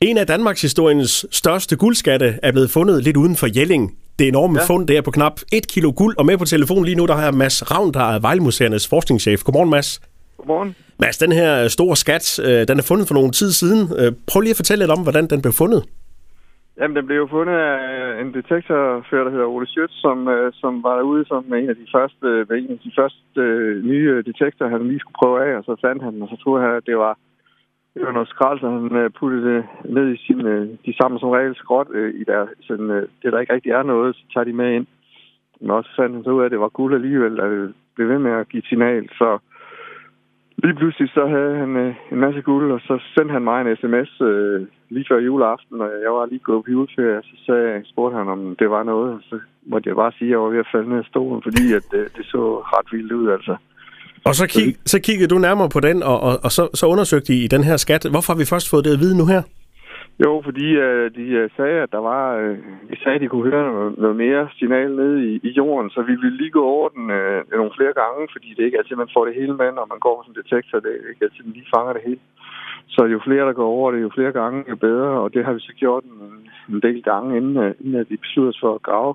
En af Danmarks historiens største guldskatte er blevet fundet lidt uden for Jelling. Det enorme ja. fund der på knap 1 kilo guld, og med på telefon lige nu, der har jeg Mads Ravn, der er Vejlemuseernes forskningschef. Godmorgen, Mads. Godmorgen. Mads, den her store skat, øh, den er fundet for nogle tid siden. Øh, prøv lige at fortælle lidt om, hvordan den blev fundet. Jamen, den blev jo fundet af en detektorfører, der hedder Ole Schøtz, som, øh, som var ude som en af de første, en af de første nye detektorer, han lige skulle prøve af, og så fandt han, og så troede han, at det var det var noget skrald, så han øh, puttede det ned i sin... Øh, de samler som regel skråt øh, i der... Sådan, det, der ikke rigtig er noget, så tager de med ind. Men også fandt han så ud af, at det var guld alligevel, at det blev ved med at give signal. Så lige pludselig så havde han en masse guld, og så sendte han mig en sms lige før juleaften, og jeg var lige gået på juleferie, så sagde, spurgte han, om det var noget. Så måtte jeg bare sige, at jeg var ved at falde ned af stolen, fordi at, det, det så ret vildt ud, altså. Og så, kig, så kiggede du nærmere på den, og, og, og så, så undersøgte I den her skat. Hvorfor har vi først fået det at vide nu her? Jo, fordi uh, de uh, sagde, at der var... Uh, de sagde, at de kunne høre noget, noget mere signal ned i, i jorden, så vi ville lige gå over den uh, nogle flere gange, fordi det er ikke altid, man får det hele med, når man går som detektor. Det er ikke altid, man lige fanger det hele. Så jo flere, der går over det, jo flere gange, jo bedre, og det har vi så gjort en, en del gange, inden, uh, inden at vi besluttede os for at grave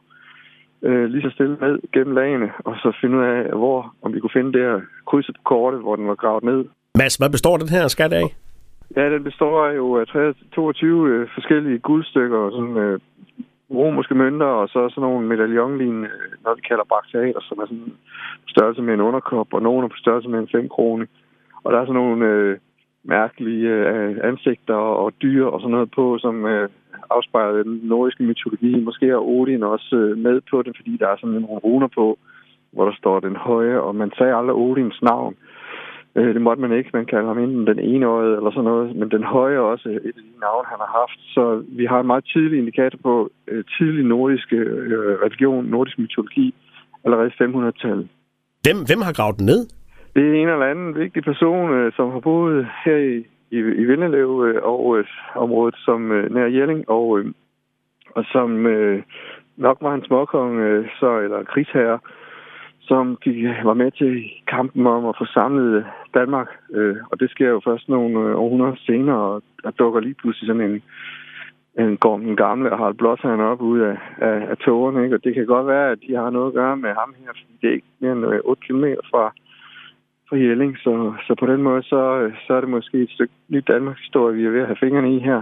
øh, lige så stille ned gennem lagene, og så finde ud af, hvor, om vi kunne finde det her krydset på kortet, hvor den var gravet ned. Mads, hvad består den her skat af? Ja, den består af jo af 22 øh, forskellige guldstykker, og sådan øh, romerske mønter, og så sådan nogle medaljonlignende, øh, når vi kalder brakteater, som er sådan størrelse med en underkop, og nogle er på størrelse med en 5 krone. Og der er sådan nogle øh, mærkelige øh, ansigter og dyr og sådan noget på, som øh, afspejler den nordiske mytologi. Måske er Odin også øh, med på det, fordi der er sådan nogle runer på, hvor der står den høje, og man sagde aldrig Odins navn. Øh, det måtte man ikke. Man kalder ham enten den ene øje eller sådan noget. Men den høje er også et af de navne, han har haft. Så vi har en meget tidlig indikator på øh, tidlig nordisk øh, religion, nordisk mytologi, allerede 500-tallet. Hvem, hvem har gravet den ned? Det er en eller anden vigtig person, øh, som har boet her i, i, i Vindelev øh, og øh, området som øh, nær Jelling, og, øh, og som øh, nok var en småkong, øh, så, eller krigsherre, som gik, var med til kampen om at få samlet øh, Danmark. Øh, og det sker jo først nogle øh, århundreder senere, og der dukker lige pludselig sådan en, en, en gamle og Harald blåtand op ud af, af, af togerne. Ikke? Og det kan godt være, at de har noget at gøre med ham her, fordi det er ikke mere end øh, 8 km fra, fra Jelling. Så, så på den måde, så, så er det måske et stykke ny Danmarks historie, vi er ved at have fingrene i her.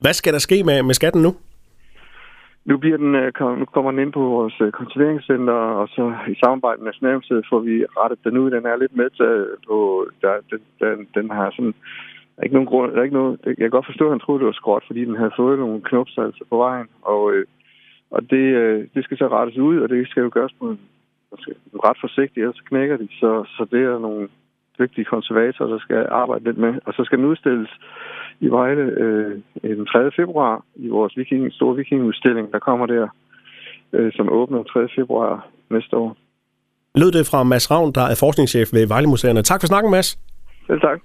Hvad skal der ske med, med skatten nu? Nu, bliver den, øh, nu kommer den ind på vores øh, konserveringscenter, og så i samarbejde med Nationalmuseet får vi rettet den ud. Den er lidt med til på... Der, den, den, den har sådan... Der er ikke nogen grund, der er ikke noget, jeg kan godt forstå, at han troede, det var skråt, fordi den havde fået nogle knopser altså på vejen. Og, øh, og det, det skal så rettes ud, og det skal jo gøres på en, ret forsigtigt, ellers knækker de. Så, så det er nogle dygtige konservatorer, der skal arbejde lidt med. Og så skal den udstilles i Vejle øh, den 3. februar i vores viking, store vikingudstilling, der kommer der, øh, som åbner den 3. februar næste år. Lød det fra Mads Ravn, der er forskningschef ved Vejle Museerne. Tak for snakken, Mads. Selv tak.